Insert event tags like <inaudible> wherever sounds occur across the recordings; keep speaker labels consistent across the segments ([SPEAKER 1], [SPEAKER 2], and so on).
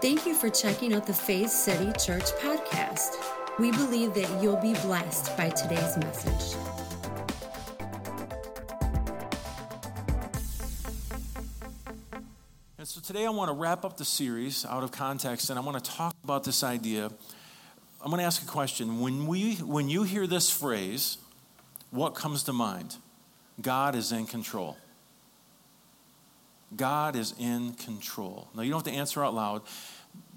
[SPEAKER 1] Thank you for checking out the Faith City Church podcast. We believe that you'll be blessed by today's message.
[SPEAKER 2] And so today I want to wrap up the series out of context and I want to talk about this idea. I'm going to ask a question. When, we, when you hear this phrase, what comes to mind? God is in control. God is in control. Now, you don't have to answer out loud,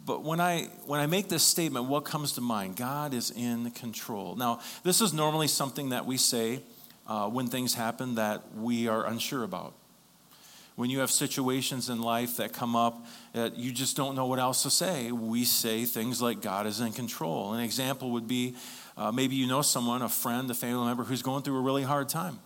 [SPEAKER 2] but when I, when I make this statement, what comes to mind? God is in control. Now, this is normally something that we say uh, when things happen that we are unsure about. When you have situations in life that come up that you just don't know what else to say, we say things like God is in control. An example would be uh, maybe you know someone, a friend, a family member, who's going through a really hard time.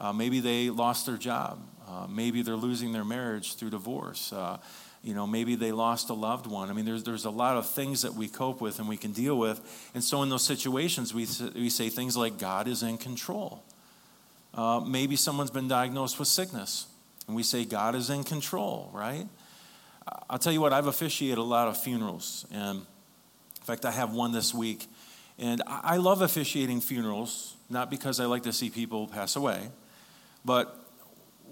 [SPEAKER 2] Uh, maybe they lost their job. Uh, maybe they're losing their marriage through divorce. Uh, you know, maybe they lost a loved one. I mean, there's, there's a lot of things that we cope with and we can deal with. And so in those situations, we, we say things like, God is in control. Uh, maybe someone's been diagnosed with sickness, and we say, God is in control, right? I'll tell you what, I've officiated a lot of funerals. And in fact, I have one this week. And I love officiating funerals, not because I like to see people pass away, but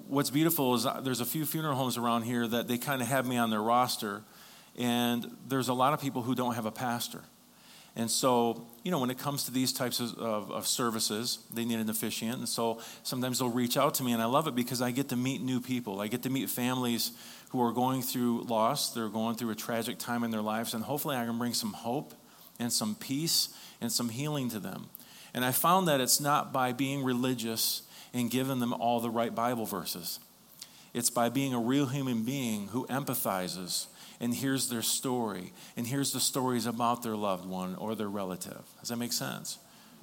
[SPEAKER 2] what's beautiful is uh, there's a few funeral homes around here that they kind of have me on their roster, and there's a lot of people who don't have a pastor. And so, you know, when it comes to these types of, of, of, services, they need an officiant. And so sometimes they'll reach out to me, and I love it because I get to meet new people. I get to meet families who are going through loss, they're going through a tragic time in their lives, and hopefully I can bring some hope and some peace and some healing to them. And I found that it's not by being religious and given them all the right Bible verses. It's by being a real human being who empathizes and hears their story and hears the stories about their loved one or their relative. Does that make sense?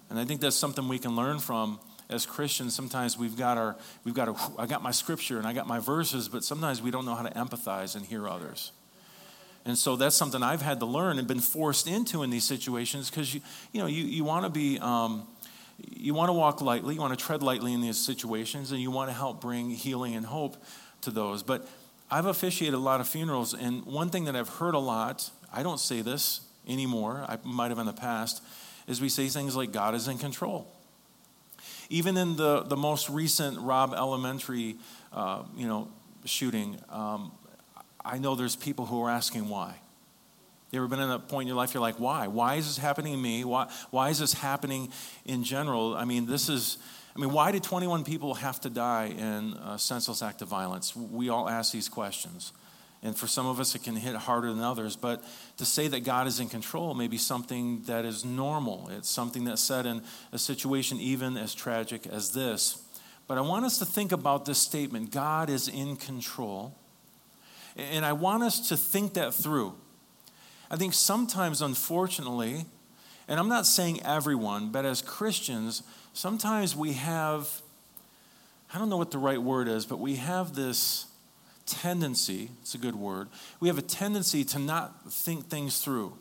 [SPEAKER 2] And I think that's something we can learn from as Christians. Sometimes we've got our, we've got a, I got my scripture and I got my verses, but sometimes we don't know how to empathize and hear others. And so that's something I've had to learn and been forced into in these situations because you, you know, you, you want to be, um, you want to walk lightly, you want to tread lightly in these situations, and you want to help bring healing and hope to those. But I've officiated a lot of funerals, and one thing that I've heard a lot, I don't say this anymore, I might have in the past, is we say things like God is in control. Even in the, the most recent Robb Elementary, uh, you know, shooting, um, I know there's people who are asking why. You ever been in a point in your life you're like, why? Why is this happening to me? Why, why is this happening in general? I mean, this is, I mean, why did 21 people have to die in a senseless act of violence? We all ask these questions. And for some of us, it can hit harder than others. But to say that God is in control may be something that is normal. It's something that's said in a situation even as tragic as this. But I want us to think about this statement God is in control. And I want us to think that through. I think sometimes, unfortunately, and I'm not saying everyone, but as Christians, sometimes we have, I don't know what the right word is, but we have this tendency, it's a good word, we have a tendency to not think things through.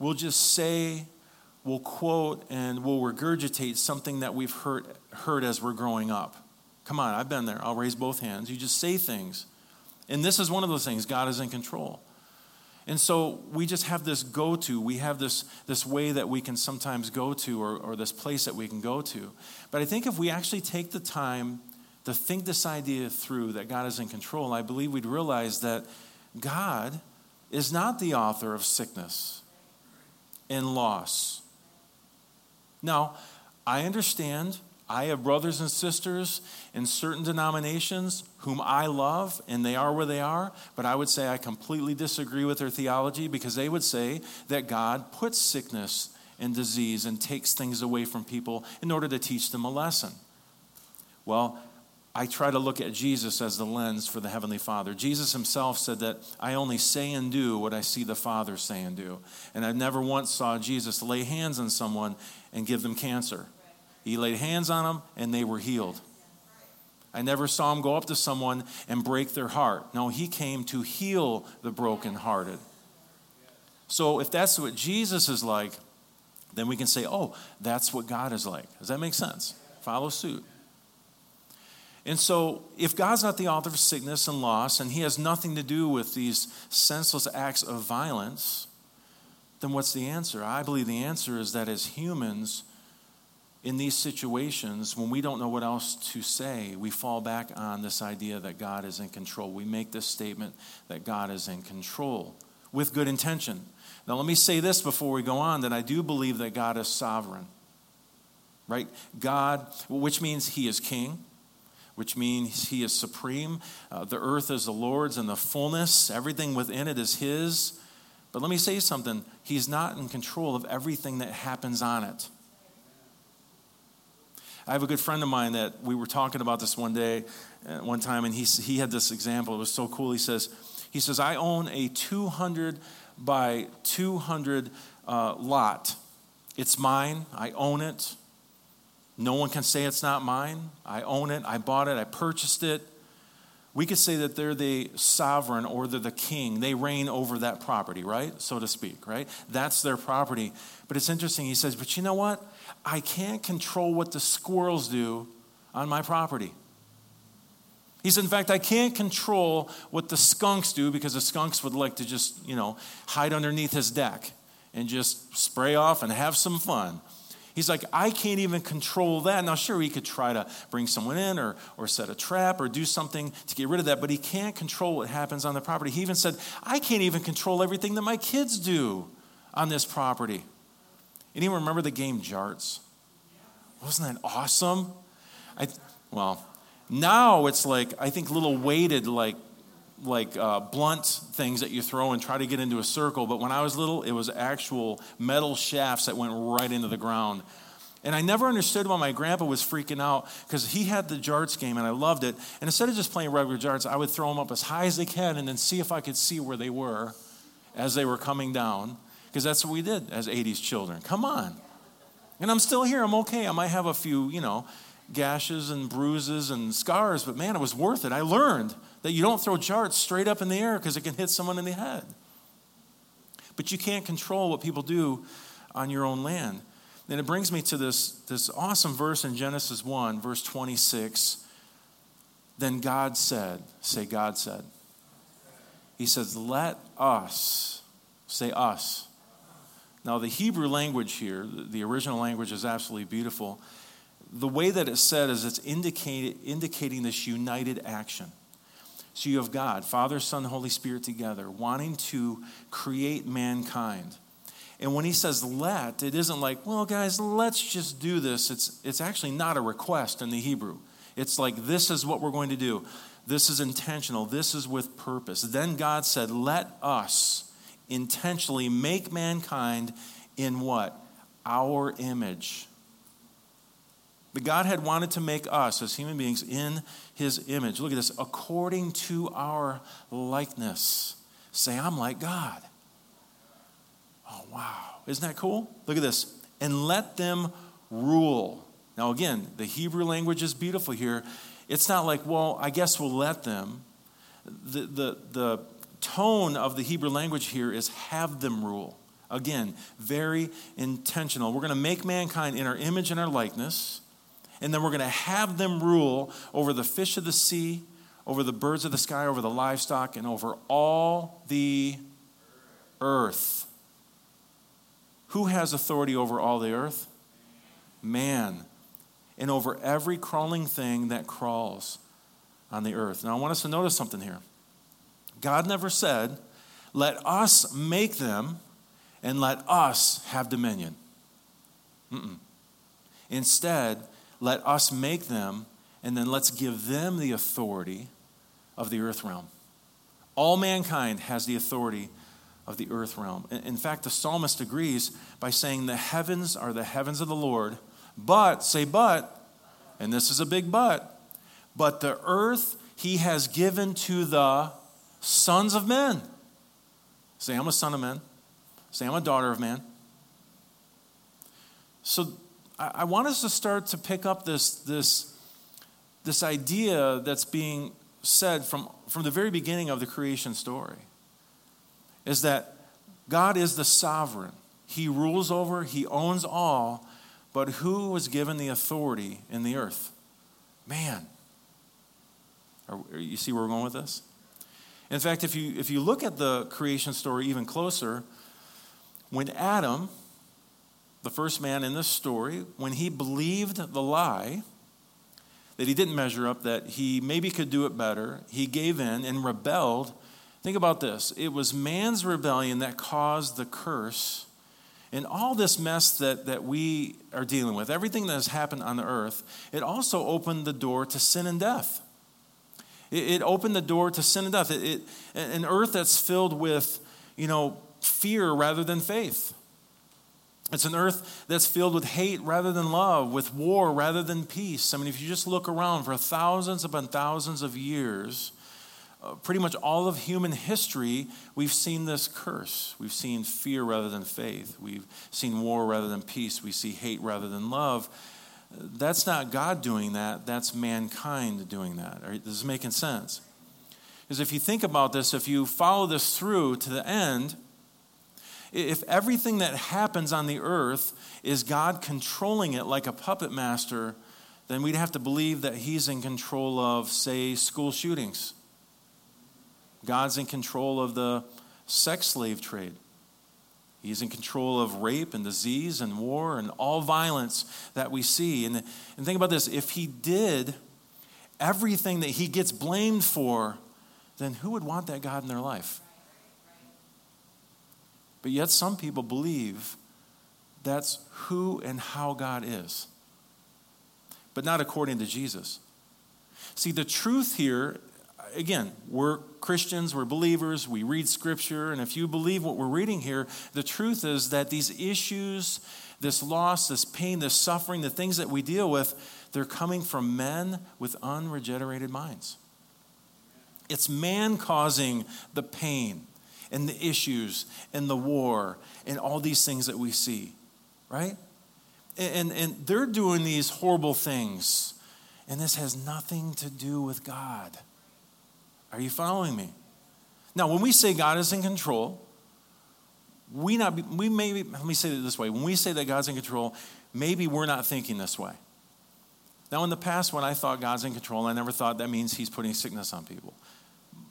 [SPEAKER 2] We'll just say, we'll quote, and we'll regurgitate something that we've heard, heard as we're growing up. Come on, I've been there. I'll raise both hands. You just say things. And this is one of those things God is in control. And so we just have this go to. We have this, this way that we can sometimes go to, or, or this place that we can go to. But I think if we actually take the time to think this idea through that God is in control, I believe we'd realize that God is not the author of sickness and loss. Now, I understand I have brothers and sisters in certain denominations whom I love, and they are where they are, but I would say I completely disagree with their theology because they would say that God puts sickness and disease and takes things away from people in order to teach them a lesson. Well, I try to look at Jesus as the lens for the Heavenly Father. Jesus himself said that I only say and do what I see the Father say and do. And I never once saw Jesus lay hands on someone and give them cancer. He laid hands on them and they were healed. I never saw him go up to someone and break their heart. No, he came to heal the brokenhearted. So if that's what Jesus is like, then we can say, oh, that's what God is like. Does that make sense? Follow suit. And so, if God's not the author of sickness and loss, and He has nothing to do with these senseless acts of violence, then what's the answer? I believe the answer is that as humans, in these situations, when we don't know what else to say, we fall back on this idea that God is in control. We make this statement that God is in control with good intention. Now, let me say this before we go on that I do believe that God is sovereign, right? God, which means He is king which means he is supreme. Uh, the earth is the Lord's and the fullness, everything within it is his. But let me say something he's not in control of everything that happens on it. I have a good friend of mine that we were talking about this one day, uh, one time, and he, he had this example. It was so cool. He says, he says, I own a 200 by 200 uh, lot. It's mine. I own it. No one can say it's not mine. I own it. I bought it. I purchased it. We could say that they're the sovereign or they're the king. They reign over that property, right? So to speak, right? That's their property. But it's interesting. He says, But you know what? I can't control what the squirrels do on my property. He said, In fact, I can't control what the skunks do because the skunks would like to just, you know, hide underneath his deck and just spray off and have some fun. He's like, I can't even control that. Now, sure, he could try to bring someone in or, or set a trap or do something to get rid of that, but he can't control what happens on the property. He even said, I can't even control everything that my kids do on this property. Anyone remember the game Jarts? Wasn't that awesome? I, well, now it's like, I think little weighted, like, like uh, blunt things that you throw and try to get into a circle. But when I was little, it was actual metal shafts that went right into the ground. And I never understood why my grandpa was freaking out because he had the jarts game and I loved it. And instead of just playing regular jarts, I would throw them up as high as they can and then see if I could see where they were as they were coming down. Because that's what we did as 80s children. Come on. And I'm still here. I'm okay. I might have a few, you know, gashes and bruises and scars, but man, it was worth it. I learned that you don't throw jarts straight up in the air because it can hit someone in the head. But you can't control what people do on your own land. And it brings me to this, this awesome verse in Genesis 1, verse 26. Then God said, say, God said. He says, let us, say us. Now, the Hebrew language here, the original language is absolutely beautiful. The way that it's said is it's indicating this united action. So you have God, Father, Son, Holy Spirit together, wanting to create mankind. And when he says let, it isn't like, well, guys, let's just do this. It's, it's actually not a request in the Hebrew. It's like, this is what we're going to do. This is intentional. This is with purpose. Then God said, let us intentionally make mankind in what? Our image. The God had wanted to make us as human beings in his image. Look at this according to our likeness. Say, I'm like God. Oh, wow. Isn't that cool? Look at this. And let them rule. Now, again, the Hebrew language is beautiful here. It's not like, well, I guess we'll let them. The, the, the tone of the Hebrew language here is have them rule. Again, very intentional. We're going to make mankind in our image and our likeness. And then we're going to have them rule over the fish of the sea, over the birds of the sky, over the livestock, and over all the earth. Who has authority over all the earth? Man. And over every crawling thing that crawls on the earth. Now, I want us to notice something here. God never said, let us make them and let us have dominion. Mm-mm. Instead, let us make them, and then let's give them the authority of the earth realm. All mankind has the authority of the earth realm. In fact, the psalmist agrees by saying, The heavens are the heavens of the Lord, but, say, but, and this is a big but, but the earth he has given to the sons of men. Say, I'm a son of man. Say, I'm a daughter of man. So I, want us to start to pick up this, this, this idea that's being said from, from the very beginning of the creation story is that God is the sovereign. He rules over, He owns all, but who was given the authority in the earth? Man. Are, you see where we're going with this? In fact, if you, if you look at the creation story even closer, when Adam, the first man in this story, when he believed the lie, that he didn't measure up, that he maybe could do it better, he gave in and rebelled. Think about this it was man's rebellion that caused the curse. And all this mess that, that we are dealing with, everything that has happened on the earth, it also opened the door to sin and death. It, it opened the door to sin and death. It, it, an earth that's filled with, you know, fear rather than faith. It's an earth that's filled with hate rather than love, with war rather than peace. I mean, if you just look around for thousands upon thousands of years, uh, pretty much all of human history, we've seen this curse. We've seen fear rather than faith. We've seen war rather than peace. We see hate rather than love. That's not God doing that, that's mankind doing that. This is making sense. Because if you think about this, if you follow this through to the end, if everything that happens on the earth is God controlling it like a puppet master, then we'd have to believe that He's in control of, say, school shootings. God's in control of the sex slave trade. He's in control of rape and disease and war and all violence that we see. And, and think about this if He did everything that He gets blamed for, then who would want that God in their life? But yet, some people believe that's who and how God is, but not according to Jesus. See, the truth here, again, we're Christians, we're believers, we read scripture, and if you believe what we're reading here, the truth is that these issues, this loss, this pain, this suffering, the things that we deal with, they're coming from men with unregenerated minds. It's man causing the pain and the issues and the war and all these things that we see, right? And, and, they're doing these horrible things, and this has nothing to do with God. Are you following me? Now, when we say God is in control, we not we maybe let me say it this way: when we say that God's in control, maybe we're not thinking this way. Now, in the past, when I thought God's in control, I never thought that means He's putting sickness on people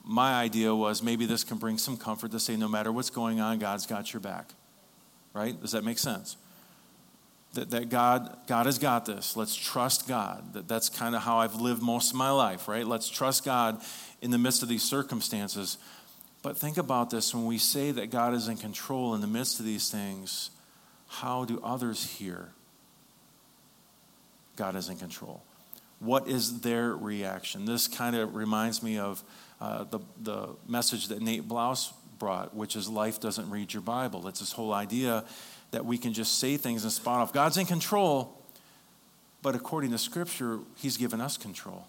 [SPEAKER 2] my idea was maybe this can bring some comfort to say no matter what's going on, God's got your back. Right? Does that make sense? That, that God, God has got this. Let's trust God. That, that's kind of how I've lived most of my life, right? Let's trust God in the midst of these circumstances. But think about this when we say that God is in control in the midst of these things, how do others hear God is in control? What is their reaction? This kind of reminds me of uh, the, the message that Nate Blouse brought, which is life doesn't read your Bible. It's this whole idea that we can just say things and spot off. God's in control, but according to Scripture, He's given us control.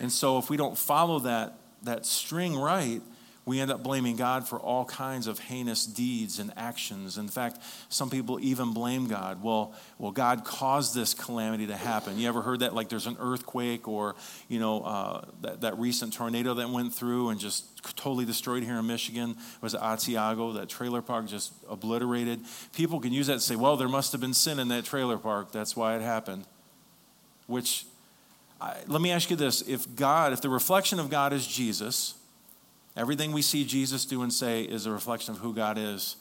[SPEAKER 2] And so if we don't follow that, that string right, we end up blaming God for all kinds of heinous deeds and actions. In fact, some people even blame God. Well, well, God caused this calamity to happen. You ever heard that? Like there's an earthquake or, you know, uh, that, that recent tornado that went through and just totally destroyed here in Michigan was Otsego. That trailer park just obliterated. People can use that to say, well, there must have been sin in that trailer park. That's why it happened. Which, I, let me ask you this if God, if the reflection of God is Jesus, Everything we see Jesus do and say is a reflection of who God is.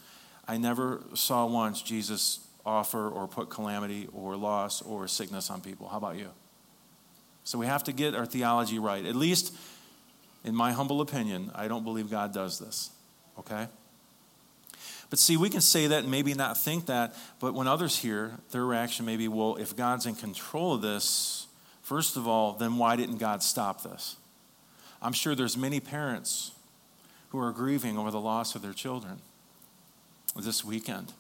[SPEAKER 2] I never saw once Jesus offer or put calamity or loss or sickness on people. How about you? So we have to get our theology right. At least, in my humble opinion, I don't believe God does this. Okay? But see, we can say that and maybe not think that, but when others hear, their reaction may be, well, if God's in control of this, first of all, then why didn't God stop this? I'm sure there's many parents who are grieving over the loss of their children this weekend,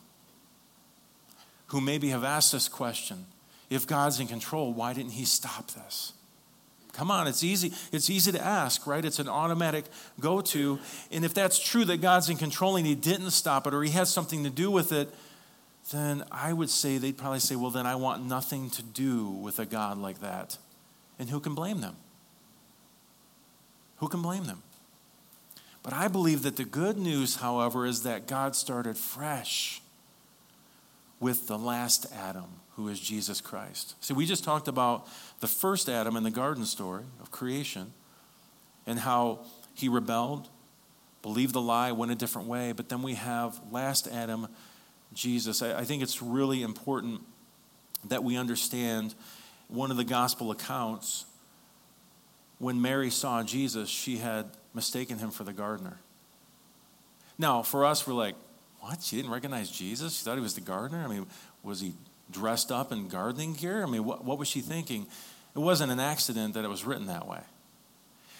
[SPEAKER 2] who maybe have asked this question if God's in control, why didn't He stop this? Come on, it's easy. It's easy to ask, right? It's an automatic go to. And if that's true that God's in control and He didn't stop it or He has something to do with it, then I would say they'd probably say, well, then I want nothing to do with a God like that. And who can blame them? Who can blame them? But I believe that the good news, however, is that God started fresh with the last Adam, who is Jesus Christ. See, we just talked about the first Adam in the garden story of creation and how he rebelled, believed the lie, went a different way. But then we have last Adam, Jesus. I, think it's really important that we understand one of the gospel accounts. When Mary saw Jesus, she had mistaken him for the gardener. Now, for us, we're like, what? She didn't recognize Jesus? She thought he was the gardener? I mean, was he dressed up in gardening gear? I mean, what, what was she thinking? It wasn't an accident that it was written that way.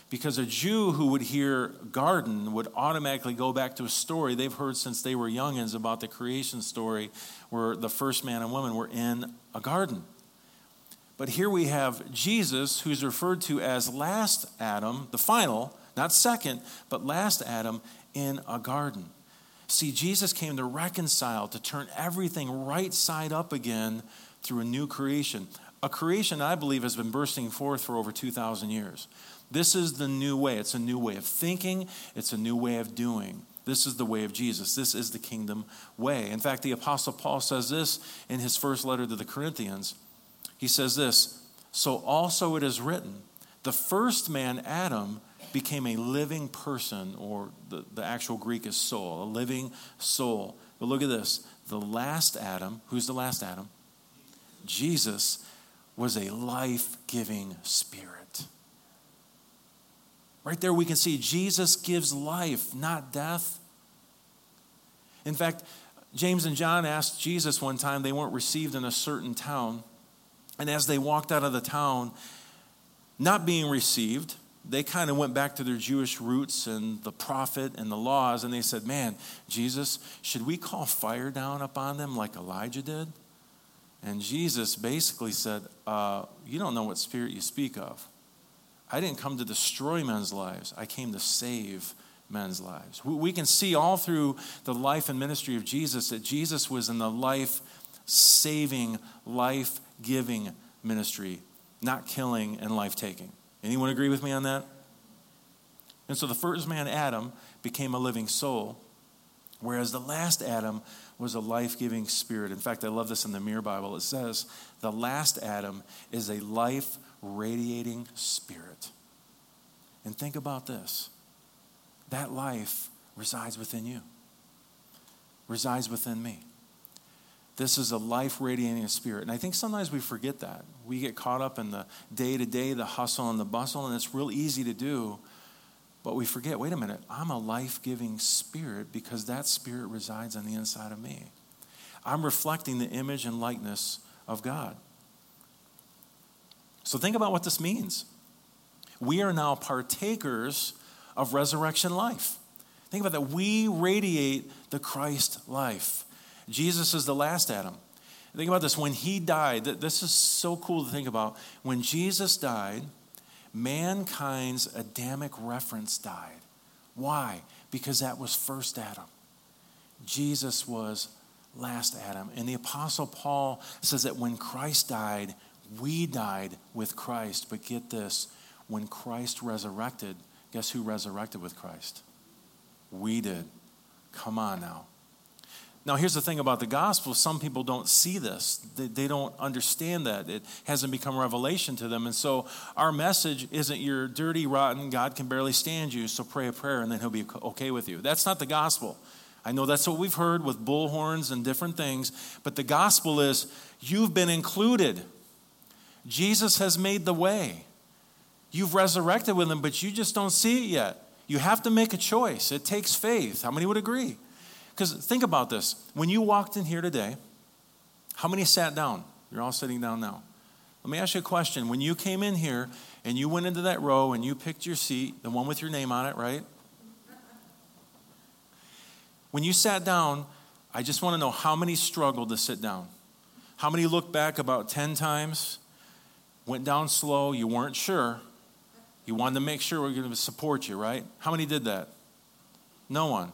[SPEAKER 2] Because a Jew who would hear garden would automatically go back to a story they've heard since they were youngins about the creation story where the first man and woman were in a garden. But here we have Jesus, who's referred to as last Adam, the final, not second, but last Adam in a garden. See, Jesus came to reconcile, to turn everything right side up again through a new creation. A creation I believe has been bursting forth for over 2,000 years. This is the new way. It's a new way of thinking, it's a new way of doing. This is the way of Jesus. This is the kingdom way. In fact, the Apostle Paul says this in his first letter to the Corinthians. He says this So also it is written, the first man, Adam, became a living person, or the, the actual Greek is soul, a living soul. But look at this the last Adam, who's the last Adam? Jesus was a life giving spirit. Right there, we can see Jesus gives life, not death. In fact, James and John asked Jesus one time, they weren't received in a certain town. And as they walked out of the town, not being received, they kind of went back to their Jewish roots and the prophet and the laws, and they said, Man, Jesus, should we call fire down upon them like Elijah did? And Jesus basically said, uh, You don't know what spirit you speak of. I didn't come to destroy men's lives, I came to save men's lives. We can see all through the life and ministry of Jesus that Jesus was in the life saving, life giving ministry, not killing and life taking. Anyone agree with me on that? And so the first man, Adam, became a living soul, whereas the last Adam was a life giving spirit. In fact, I love this in the Mirror Bible. It says, the last Adam is a life radiating spirit. And think about this that life resides within you, resides within me. This is a life radiating spirit. And I think sometimes we forget that. We get caught up in the day to day, the hustle and the bustle, and it's real easy to do. But we forget wait a minute, I'm a life giving spirit because that spirit resides on the inside of me. I'm reflecting the image and likeness of God. So think about what this means. We are now partakers of resurrection life. Think about that. We radiate the Christ life. Jesus is the last Adam. Think about this. When he died, this is so cool to think about. When Jesus died, mankind's Adamic reference died. Why? Because that was first Adam. Jesus was last Adam. And the Apostle Paul says that when Christ died, we died with Christ. But get this when Christ resurrected, guess who resurrected with Christ? We did. Come on now. Now, here's the thing about the gospel some people don't see this, they, they, don't understand that. It hasn't become revelation to them. And so, our message isn't you're dirty, rotten, God can barely stand you, so pray a prayer and then he'll be okay with you. That's not the gospel. I know that's what we've heard with bullhorns and different things, but the gospel is you've been included. Jesus has made the way. You've resurrected with him, but you just don't see it yet. You have to make a choice. It takes faith. How many would agree? Because think about this. When you walked in here today, how many sat down? You're all sitting down now. Let me ask you a question. When you came in here and you went into that row and you picked your seat, the one with your name on it, right? When you sat down, I just want to know how many struggled to sit down? How many looked back about 10 times, went down slow, you weren't sure? You wanted to make sure we are going to support you, right? How many did that? No one.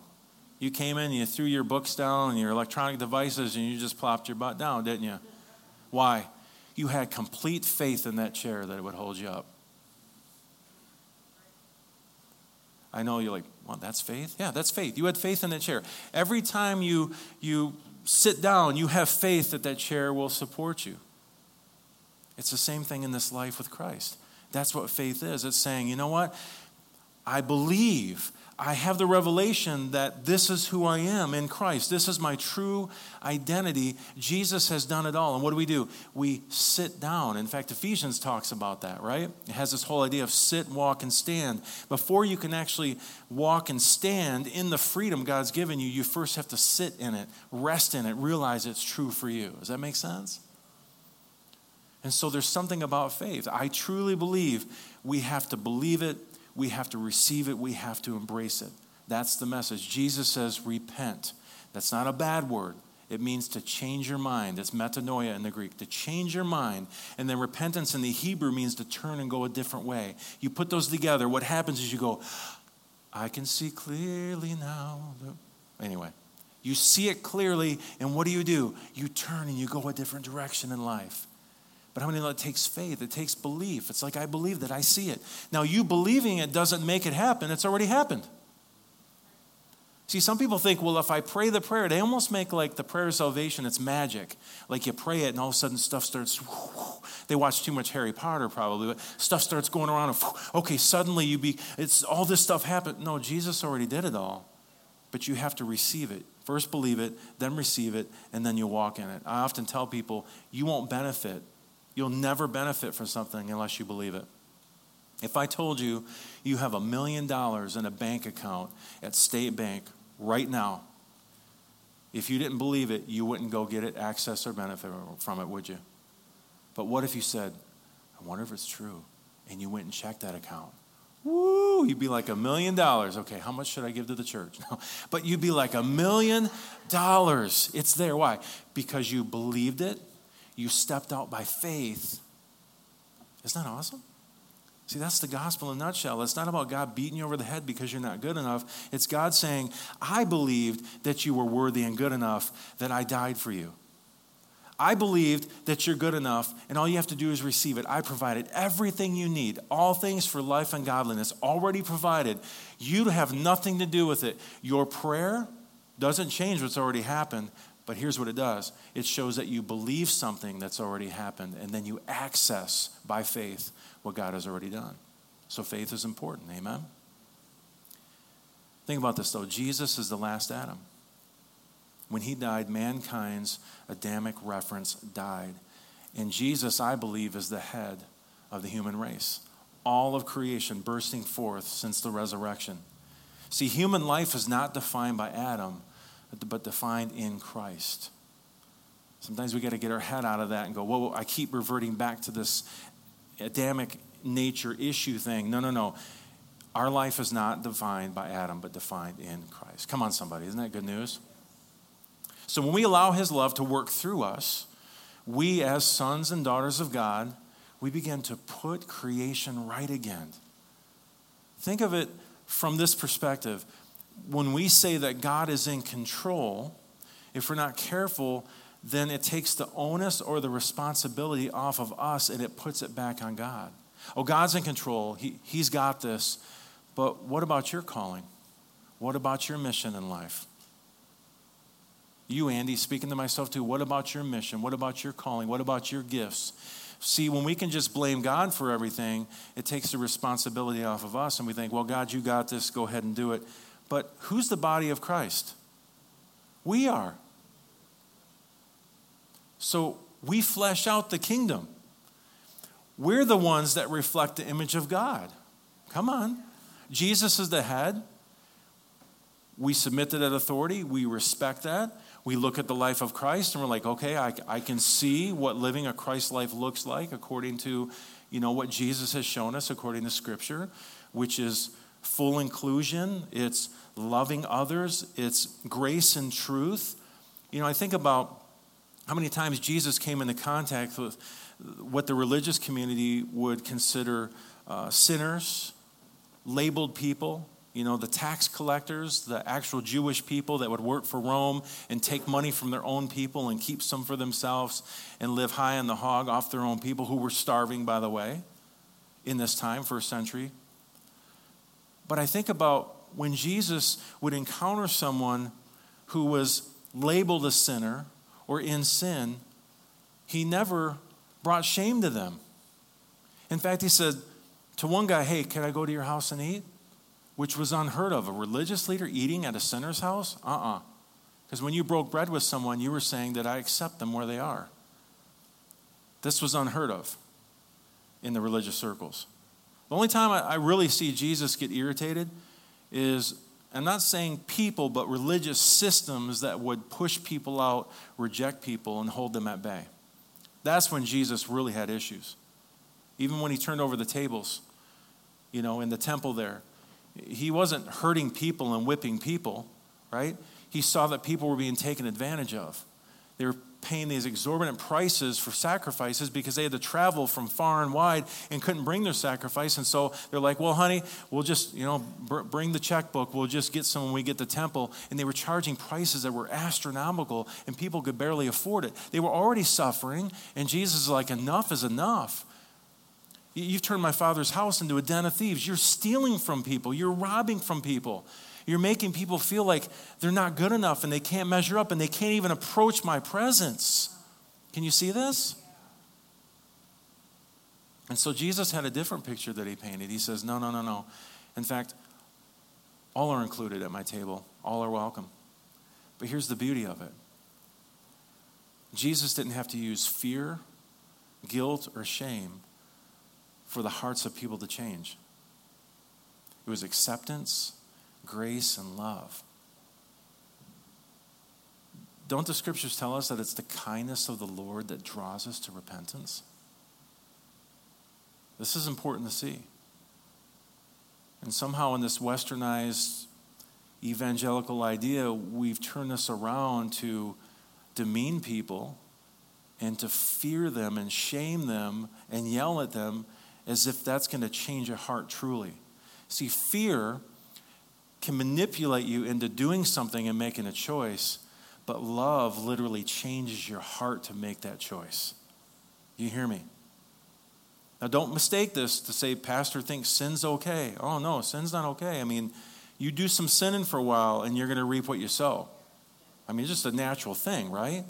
[SPEAKER 2] You came in, and you threw your books down and your electronic devices, and you just plopped your butt down, didn't you? Why? You had complete faith in that chair that it would hold you up. I know you're like, well, that's faith? Yeah, that's faith. You had faith in that chair. Every time you, you sit down, you have faith that that chair will support you. It's the same thing in this life with Christ. That's what faith is. It's saying, you know what? I believe I have the revelation that this is who I am in Christ. This is my true identity. Jesus has done it all. And what do we do? We sit down. In fact, Ephesians talks about that, right? It has this whole idea of sit, walk, and stand. Before you can actually walk and stand in the freedom God's given you, you first have to sit in it, rest in it, realize it's true for you. Does that make sense? And so there's something about faith. I truly believe we have to believe it we have to receive it, we have to embrace it. That's the message. Jesus says, repent. That's not a bad word. It means to change your mind. It's metanoia in the Greek, to change your mind. And then repentance in the Hebrew means to turn and go a different way. You put those together, what happens is you go, I can see clearly now. Anyway, you see it clearly, and what do you do? You turn and you go a different direction in life. But how many know it takes faith? It takes belief. It's like, I believe that I see it. Now, you believing it doesn't make it happen, it's already happened. See, some people think, well, if I pray the prayer, they almost make like the prayer of salvation, it's magic. Like you pray it and all of a sudden stuff starts, <laughs> they watch too much Harry Potter probably, but stuff starts going around and, <laughs> okay, suddenly you be, it's all this stuff happened. No, Jesus already did it all, but you have to receive it. First believe it, then receive it, and then you walk in it. I often tell people, you won't benefit You'll never benefit from something unless you believe it. If I told you you have a million dollars in a bank account at State Bank right now, if you didn't believe it, you wouldn't go get it, access, or benefit from it, would you? But what if you said, I wonder if it's true, and you went and checked that account? Woo, you'd be like a million dollars. Okay, how much should I give to the church? <laughs> No, but you'd be like a million dollars. It's there. Why? Because you believed it you stepped out by faith. Isn't that awesome? See, that's the gospel in a nutshell. It's not about God beating you over the head because you're not good enough. It's God saying, I believed that you were worthy and good enough that I died for you. I believed that you're good enough, and all you have to do is receive it. I provided everything you need, all things for life and godliness, already provided. You have nothing to do with it. Your prayer doesn't change what's already happened, but here's what it does it shows that you believe something that's already happened, and then you access by faith what God has already done. So faith is important. Amen? Think about this though Jesus is the last Adam. When he died, mankind's Adamic reference died. And Jesus, I believe, is the head of the human race. All of creation bursting forth since the resurrection. See, human life is not defined by Adam but defined in Christ. Sometimes we got to get our head out of that and go, whoa, I keep reverting back to this Adamic nature issue thing. No, no, no. Our life is not defined by Adam, but defined in Christ. Come on, somebody. Isn't that good news? So when we allow His love to work through us, we, as sons and daughters of God, we begin to put creation right again. Think of it from this perspective when we say that God is in control, if we're not careful, then it takes the onus or the responsibility off of us and it puts it back on God. Oh, God's in control. He, he's got this. But what about your calling? What about your mission in life? You, Andy, speaking to myself too, what about your mission? What about your calling? What about your gifts? See, when we can just blame God for everything, it takes the responsibility off of us and we think, well, God, you got this, go ahead and do it. But who's the body of Christ? We are. So we flesh out the kingdom. We're the ones that reflect the image of God. Come on. Jesus is the head. We submit to that authority. We respect that. We look at the life of Christ and we're like, okay, I, I can see what living a Christ life looks like according to, you know, what Jesus has shown us according to Scripture, which is full inclusion. It's loving others, it's grace and truth. You know, I think about how many times Jesus came into contact with what the religious community would consider uh, sinners, labeled people, you know, the tax collectors, the actual Jewish people that would work for Rome and take money from their own people and keep some for themselves and live high on the hog off their own people who were starving, by the way, in this time, first century. But I think about when Jesus would encounter someone who was labeled a sinner or in sin, he never brought shame to them. In fact, he said to one guy, Hey, can I go to your house and eat? Which was unheard of. A religious leader eating at a sinner's house? Uh uh-uh. uh Because when you broke bread with someone, you were saying that I accept them where they are. This was unheard of in the religious circles. The only time I, really see Jesus get irritated is I'm not saying people, but religious systems that would push people out, reject people, and hold them at bay. That's when Jesus really had issues. Even when he turned over the tables, you know, in the temple there, he wasn't hurting people and whipping people, right? He saw that people were being taken advantage of. They were paying these exorbitant prices for sacrifices because they had to travel from far and wide and couldn't bring their sacrifice. And so they're like, well, honey, we'll just, you know, br- bring the checkbook. We'll just get some when we get the temple. And they were charging prices that were astronomical and people could barely afford it. They were already suffering. And Jesus is like, enough is enough. You've turned my father's house into a den of thieves. You're stealing from people. You're robbing from people. You're making people feel like they're not good enough and they can't measure up and they can't even approach my presence. Can you see this? And so Jesus had a different picture that he painted. He says, No, no, no, no. In fact, all are included at my table, all are welcome. But here's the beauty of it Jesus didn't have to use fear, guilt, or shame for the hearts of people to change. It was acceptance grace and love. Don't the scriptures tell us that it's the kindness of the Lord that draws us to repentance? This is important to see. And somehow, in this westernized evangelical idea, we've turned this around to demean people and to fear them and shame them and yell at them as if that's going to change a heart truly. See, fear can manipulate you into doing something and making a choice, but love literally changes your heart to make that choice. You hear me? Now, don't mistake this to say, Pastor thinks sin's okay. Oh, no, sin's not okay. I mean, you do some sinning for a while and you're going to reap what you sow. I mean, it's just a natural thing, right?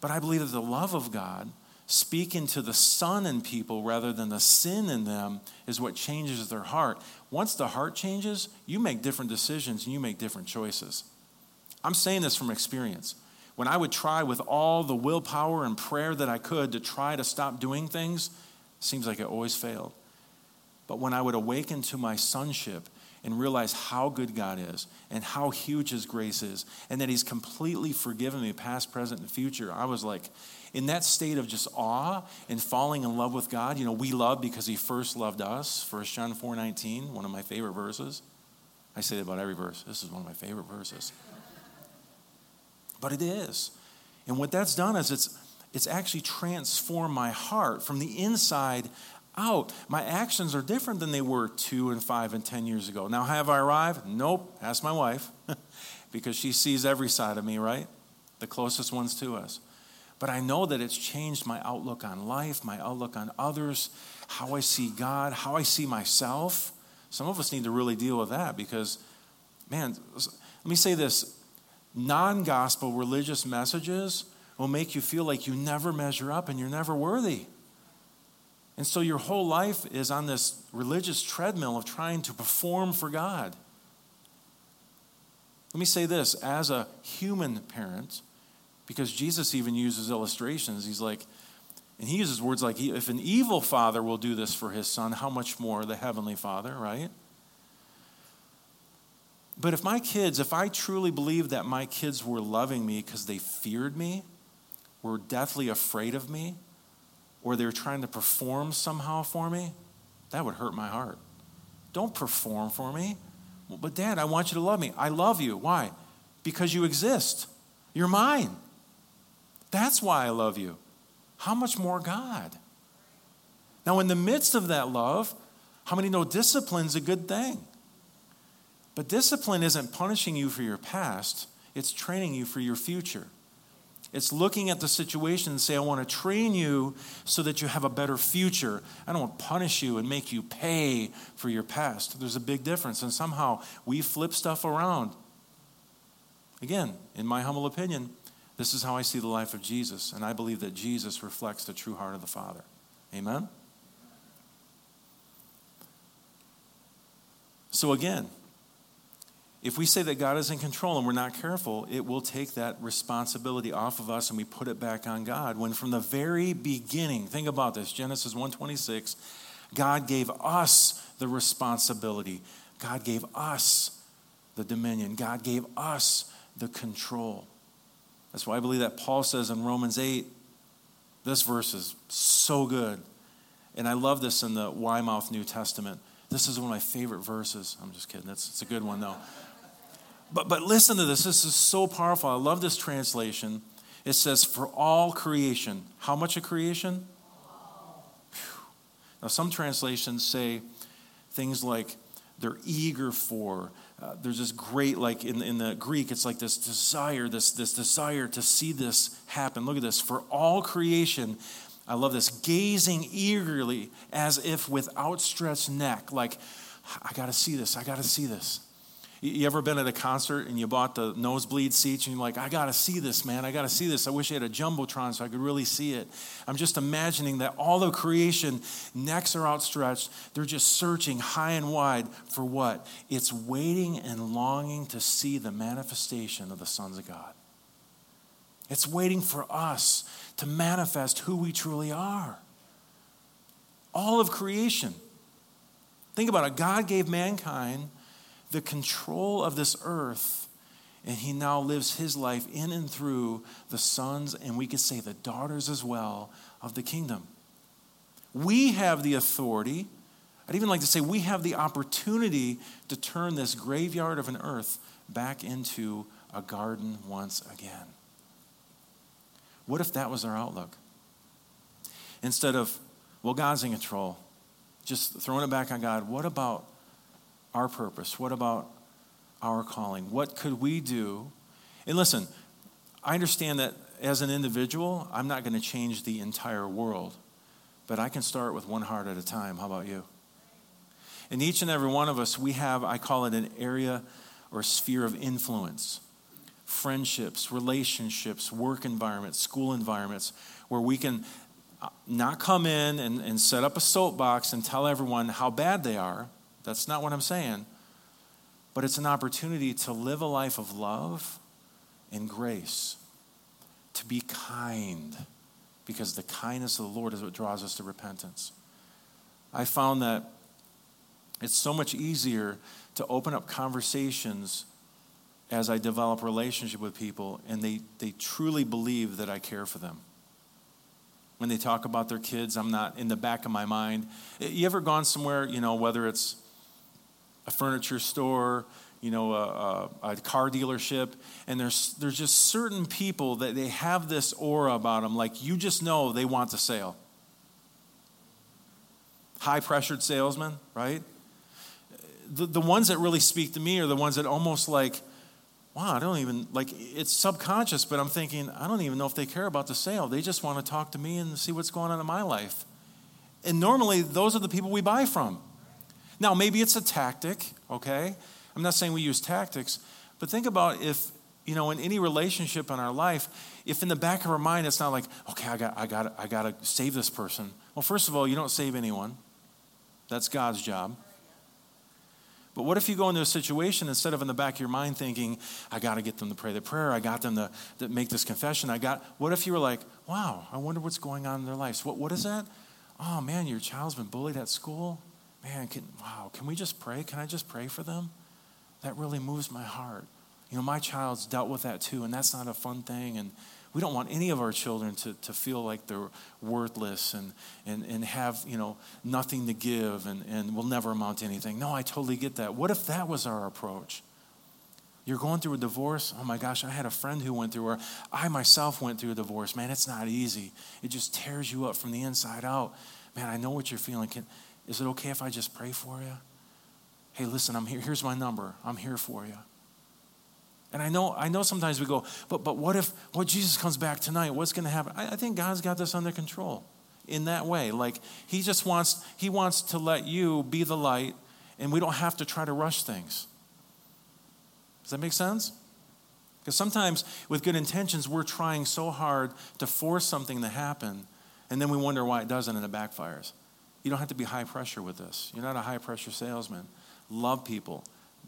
[SPEAKER 2] But I believe that the love of God speaking to the Son in people rather than the sin in them is what changes their heart. Once the heart changes, you make different decisions and you make different choices. I'm saying this from experience. When I would try with all the willpower and prayer that I could to try to stop doing things, seems like it always failed. But when I would awaken to my sonship and realize how good God is and how huge His grace is, and that He's completely forgiven me, past, present, and future, I was like, in that state of just awe and falling in love with God, you know, we love because he first loved us. 1 John 4 19, one of my favorite verses. I say that about every verse. This is one of my favorite verses. But it is. And what that's done is it's it's actually transformed my heart from the inside out. My actions are different than they were two and five and ten years ago. Now, have I arrived? Nope. Ask my wife, <laughs> because she sees every side of me, right? The closest ones to us. But I know that it's changed my outlook on life, my outlook on others, how I see God, how I see myself. Some of us need to really deal with that because, man, let me say this non gospel religious messages will make you feel like you never measure up and you're never worthy. And so your whole life is on this religious treadmill of trying to perform for God. Let me say this as a human parent, because Jesus even uses illustrations. He's like, and he uses words like, if an evil father will do this for his son, how much more the heavenly father, right? But if my kids, if I truly believed that my kids were loving me because they feared me, were deathly afraid of me, or they're trying to perform somehow for me, that would hurt my heart. Don't perform for me. But, Dad, I want you to love me. I love you. Why? Because you exist. You're mine. That's why I love you. How much more God? Now, in the midst of that love, how many know discipline's a good thing? But discipline isn't punishing you for your past, it's training you for your future. It's looking at the situation and say, I want to train you so that you have a better future. I don't want to punish you and make you pay for your past. There's a big difference. And somehow we flip stuff around. Again, in my humble opinion, this is how I see the life of Jesus, and I believe that Jesus reflects the true heart of the Father. Amen? So, again, if we say that God is in control and we're not careful, it will take that responsibility off of us and we put it back on God. When from the very beginning, think about this, Genesis 1:26, God gave us the responsibility. God gave us the dominion. God gave us the control. That's why I believe that Paul says in Romans 8, this verse is so good. And I love this in the Weymouth New Testament. This is one of my favorite verses. I'm just kidding. It's, it's a good one, though. But, but listen to this. This is so powerful. I love this translation. It says, For all creation. How much of creation? Whew. Now, some translations say things like, they're eager for, uh, there's this great, like in, in the Greek, it's like this desire, this, this desire to see this happen. Look at this. For all creation, I love this, gazing eagerly as if with outstretched neck, like, I got to see this, I got to see this. You ever been at a concert and you bought the nosebleed seats and you're like, I got to see this, man. I got to see this. I wish I had a Jumbotron so I could really see it. I'm just imagining that all of creation, necks are outstretched. They're just searching high and wide for what? It's waiting and longing to see the manifestation of the sons of God. It's waiting for us to manifest who we truly are. All of creation. Think about it. God gave mankind the control of this earth, and he now lives his life in and through the sons, and we could say the daughters as well, of the kingdom. We have the authority, I'd even like to say we have the opportunity to turn this graveyard of an earth back into a garden once again. What if that was our outlook? Instead of, well, God's in control, just throwing it back on God, what about our purpose? What about our calling? What could we do? And listen, I understand that as an individual, I'm not going to change the entire world, but I can start with one heart at a time. How about you? In each and every one of us, we have, I call it an area or sphere of influence friendships, relationships, work environments, school environments, where we can uh, not come in and, and set up a soapbox and tell everyone how bad they are, that's not what I'm saying. But it's an opportunity to live a life of love and grace, to be kind, because the kindness of the Lord is what draws us to repentance. I found that it's so much easier to open up conversations as I develop relationship with people and they, they truly believe that I care for them. When they talk about their kids, I'm not in the back of my mind. You ever gone somewhere, you know, whether it's a furniture store, you know, a, a, a, car dealership, and there's there's just certain people that they have this aura about them, like you just know they want the sale. High pressured salesman, right? The, the ones that really speak to me are the ones that almost like, wow, I don't even, like, it's subconscious, but I'm thinking, I don't even know if they care about the sale. They just want to talk to me and see what's going on in my life. And normally, those are the people we buy from. Now, maybe it's a tactic, okay? I'm not saying we use tactics, but think about if, you know, in any relationship in our life, if in the back of our mind it's not like, okay, I got, I got, I got to save this person. Well, first of all, you don't save anyone. That's God's job. But what if you go into a situation instead of in the back of your mind thinking, I got to get them to pray the prayer, I got them to, to, make this confession, I got, what if you were like, wow, I wonder what's going on in their lives? What, what is that? Oh man, your child's been bullied at school man, can, wow, can we just pray? Can I just pray for them? That really moves my heart. You know, my child's dealt with that too, and that's not a fun thing. And we don't want any of our children to, to feel like they're worthless and, and, and have, you know, nothing to give and, and will never amount to anything. No, I totally get that. What if that was our approach? You're going through a divorce. Oh my gosh, I had a friend who went through, or I myself went through a divorce. Man, it's not easy. It just tears you up from the inside out. Man, I know what you're feeling. Can, is it okay if I just pray for you? Hey, listen, I'm here. Here's my number. I'm here for you. And I know, I know sometimes we go, but, but what if what Jesus comes back tonight? What's going to happen? I, I think God's got this under control in that way. Like he just wants, he wants to let you be the light and we don't have to try to rush things. Does that make sense? Because sometimes, with good intentions, we're trying so hard to force something to happen, and then we wonder why it doesn't and it backfires. You don't have to be high pressure with this. You're not a high pressure salesman. Love people,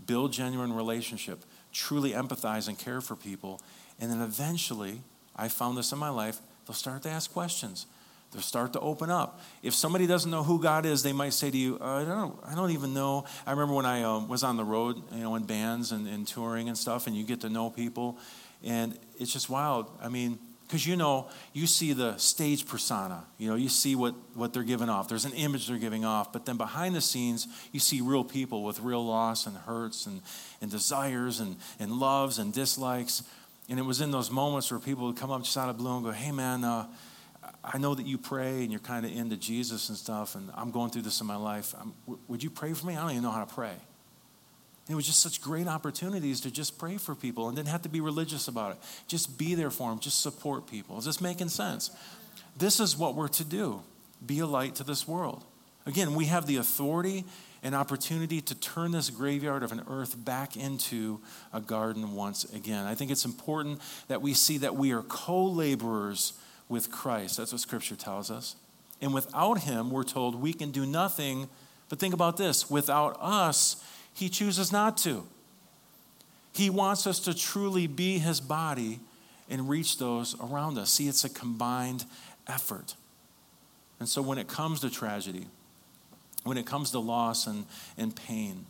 [SPEAKER 2] build genuine relationship, truly empathize and care for people, and then eventually, I found this in my life, they'll start to ask questions. They'll start to open up. If somebody doesn't know who God is, they might say to you, I, don't, I don't even know. I remember when I um, was on the road, you know, in bands and, and touring and stuff, and you get to know people, and it's just wild. I mean, because you know, you see the stage persona. You know, you see what, what they're giving off. There's an image they're giving off. But then behind the scenes, you see real people with real loss and hurts and, and desires and, and loves and dislikes. And it was in those moments where people would come up just out of blue and go, hey, man, uh, I know that you pray and you're kind of into Jesus and stuff, and I'm going through this in my life. would you pray for me? I don't even know how to pray. It was just such great opportunities to just pray for people and didn't have to be religious about it. Just be there for them, just support people. Is this making sense? This is what we're to do be a light to this world. Again, we have the authority and opportunity to turn this graveyard of an earth back into a garden once again. I think it's important that we see that we are co laborers with Christ. That's what Scripture tells us. And without Him, we're told we can do nothing. But think about this without us, He chooses not to. He wants us to truly be His body and reach those around us. See, it's a combined effort. And so when it comes to tragedy, when it comes to loss and, and pain,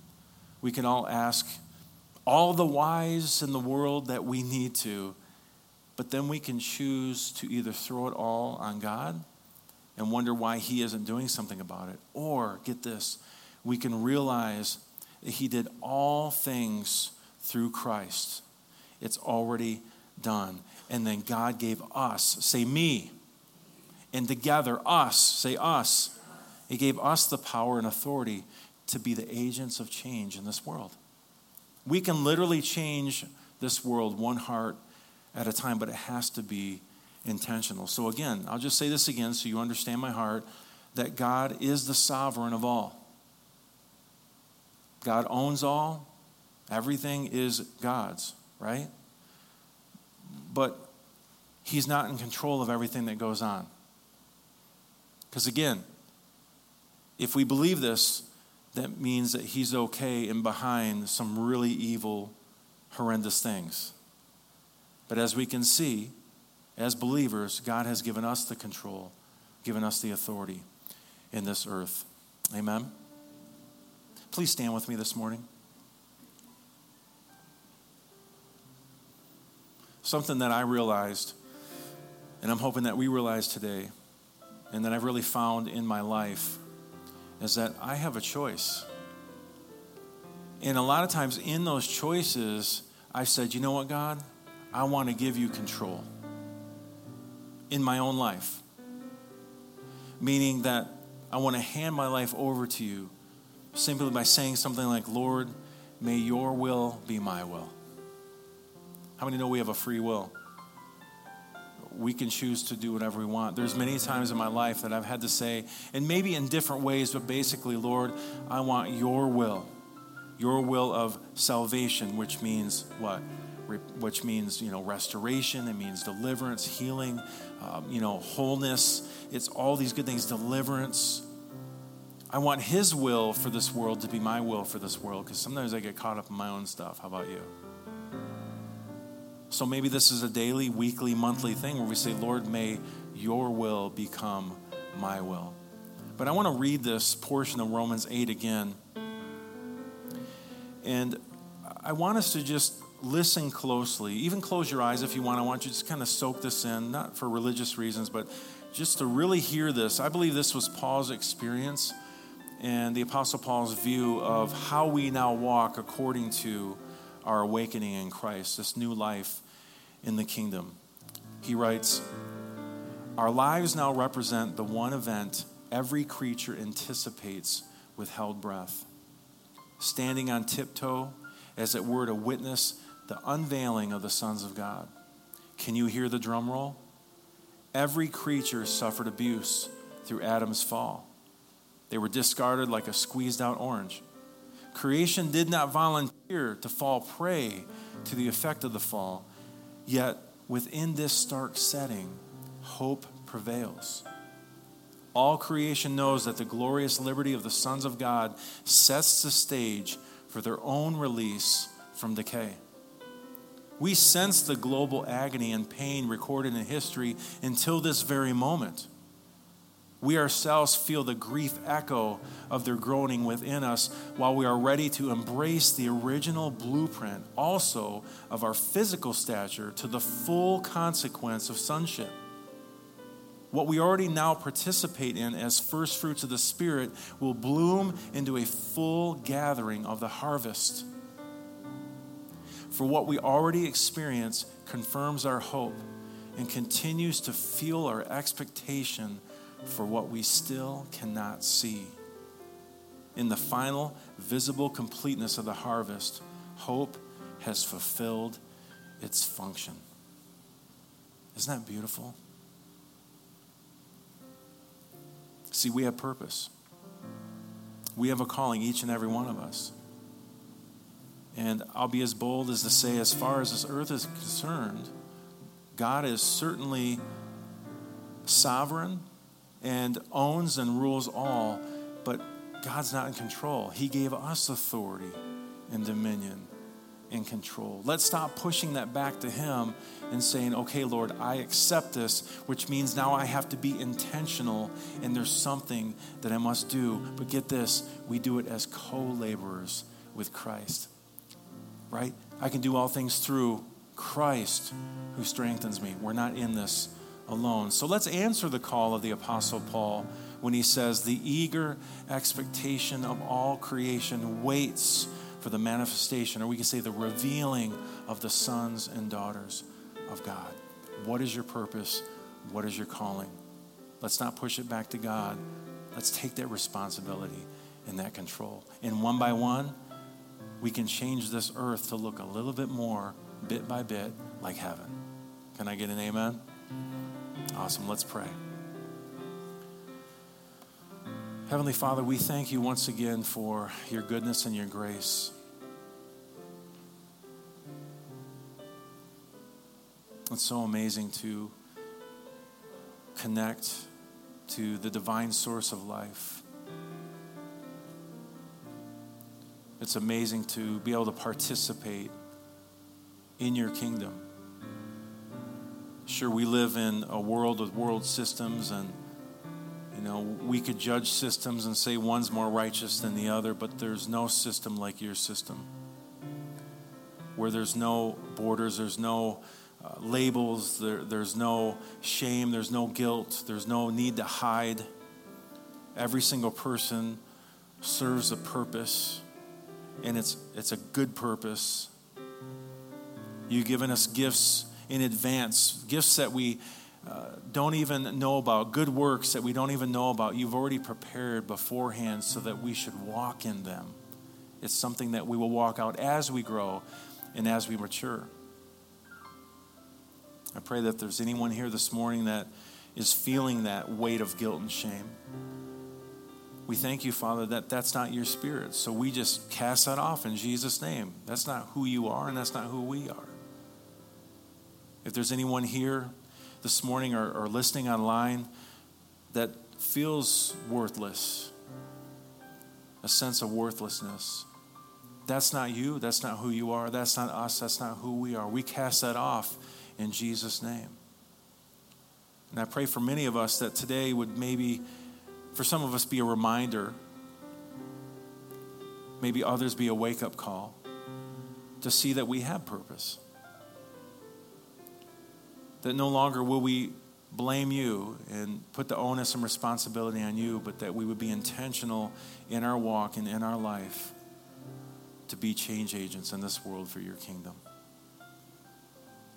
[SPEAKER 2] we can all ask all the whys in the world that we need to but then we can choose to either throw it all on God and wonder why He isn't doing something about it. Or, get this, we can realize He did all things through Christ. It's already done. And then God gave us, say me, and together, us, say us. He gave us the power and authority to be the agents of change in this world. We can literally change this world one heart at a time, but it has to be intentional. So, again, I'll just say this again so you understand my heart that God is the sovereign of all. God owns all, everything is God's, right? But He's not in control of everything that goes on. Because, again, if we believe this, that means that He's okay and behind some really evil, horrendous things. But as we can see, as believers, God has given us the control, given us the authority in this earth. Amen. Please stand with me this morning. Something that I realized, and I'm hoping that we realize today, and that I've really found in my life, is that I have a choice. And a lot of times in those choices, I've said, you know what, God? I want to give you control in my own life. Meaning that I want to hand my life over to you simply by saying something like, Lord, may your will be my will. How many know we have a free will? We can choose to do whatever we want. There's many times in my life that I've had to say, and maybe in different ways, but basically, Lord, I want your will. Your will of salvation, which means what? which means you know restoration it means deliverance healing um, you know wholeness it's all these good things deliverance i want his will for this world to be my will for this world because sometimes i get caught up in my own stuff how about you so maybe this is a daily weekly monthly thing where we say lord may your will become my will but i want to read this portion of romans 8 again and i want us to just listen closely. Even close your eyes if you want. I want you to just kind of soak this in, not for religious reasons, but just to really hear this. I believe this was Paul's experience and the Apostle Paul's view of how we now walk according to our awakening in Christ, this new life in the kingdom. He writes, Our lives now represent the one event every creature anticipates with held breath. Standing on tiptoe, as it were to witness the unveiling of the sons of God. Can you hear the drum roll? Every creature suffered abuse through Adam's fall. They were discarded like a squeezed out orange. Creation did not volunteer to fall prey to the effect of the fall, Yet, within this stark setting, hope prevails. All creation knows that the glorious liberty of the sons of God sets the stage for their own release from decay. We sense the global agony and pain recorded in history until this very moment. We ourselves feel the grief echo of their groaning within us while we are ready to embrace the original blueprint also of our physical stature to the full consequence of sonship. What we already now participate in as first fruits of the Spirit will bloom into a full gathering of the harvest. For what we already experience confirms our hope and continues to fuel our expectation for what we still cannot see. In the final visible completeness of the harvest, hope has fulfilled its function. Isn't that beautiful? See, we have purpose. We have a calling, each and every one of us. And I'll be as bold as to say, as far as this earth is concerned, God is certainly sovereign and owns and rules all, but God's not in control. He gave us authority and dominion and control. Let's stop pushing that back to Him and saying, okay, Lord, I accept this, which means now I have to be intentional and there's something that I must do. But get this, we do it as co laborers with Christ, right? I can do all things through Christ who strengthens me. We're not in this alone. So let's answer the call of the Apostle Paul when he says, The eager expectation of all creation waits for the manifestation, or we can say the revealing of the sons and daughters of God. What is your purpose? What is your calling? Let's not push it back to God. Let's take that responsibility and that control. And one by one, we can change this earth to look a little bit more, bit by bit, like heaven. Can I get an amen? Awesome. Let's pray. Heavenly Father, we thank you once again for your goodness and your grace. It's so amazing to connect to the divine source of life. It's amazing to be able to participate in your kingdom. Sure, we live in a world with world systems, and you know we could judge systems and say one's more righteous than the other, but there's no system like your system, where there's no borders, there's no uh, labels, there, there's no shame, there's no guilt, there's no need to hide. Every single person serves a purpose, and it's it's a good purpose. You've given us gifts in advance, gifts that we uh, don't even know about, good works that we don't even know about. You've already prepared beforehand so that we should walk in them. It's something that we will walk out as we grow and as we mature. I pray that there's anyone here this morning that is feeling that weight of guilt and shame. We thank you, Father, that that's not your spirit. So we just cast that off in Jesus' name. That's not who you are, and that's not who we are. If there's anyone here this morning or, or listening online that feels worthless, a sense of worthlessness, that's not you. That's not who you are. That's not us. That's not who we are. We cast that off in Jesus' name. And I pray for many of us that today would maybe, for some of us, be a reminder, maybe others be a wake up call to see that we have purpose that no longer will we blame you and put the onus and responsibility on you, but that we would be intentional in our walk and in our life to be change agents in this world for your kingdom.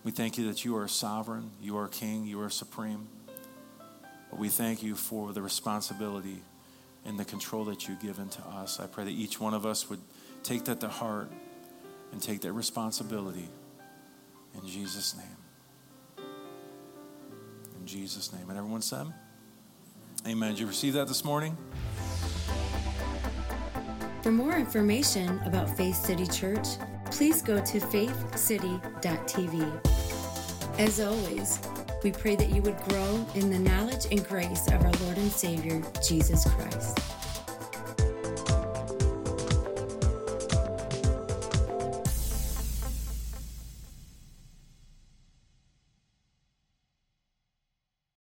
[SPEAKER 2] We thank you that you are sovereign, you are king, you are supreme. But we thank you for the responsibility and the control that you've given to us. I pray that each one of us would take that to heart and take that responsibility. In Jesus' name in Jesus' name. And everyone said, Amen. Did you receive that this morning?
[SPEAKER 1] For more information about Faith City Church, please go to faithcity.tv. As always, we pray that you would grow in the knowledge and grace of our Lord and Savior, Jesus Christ.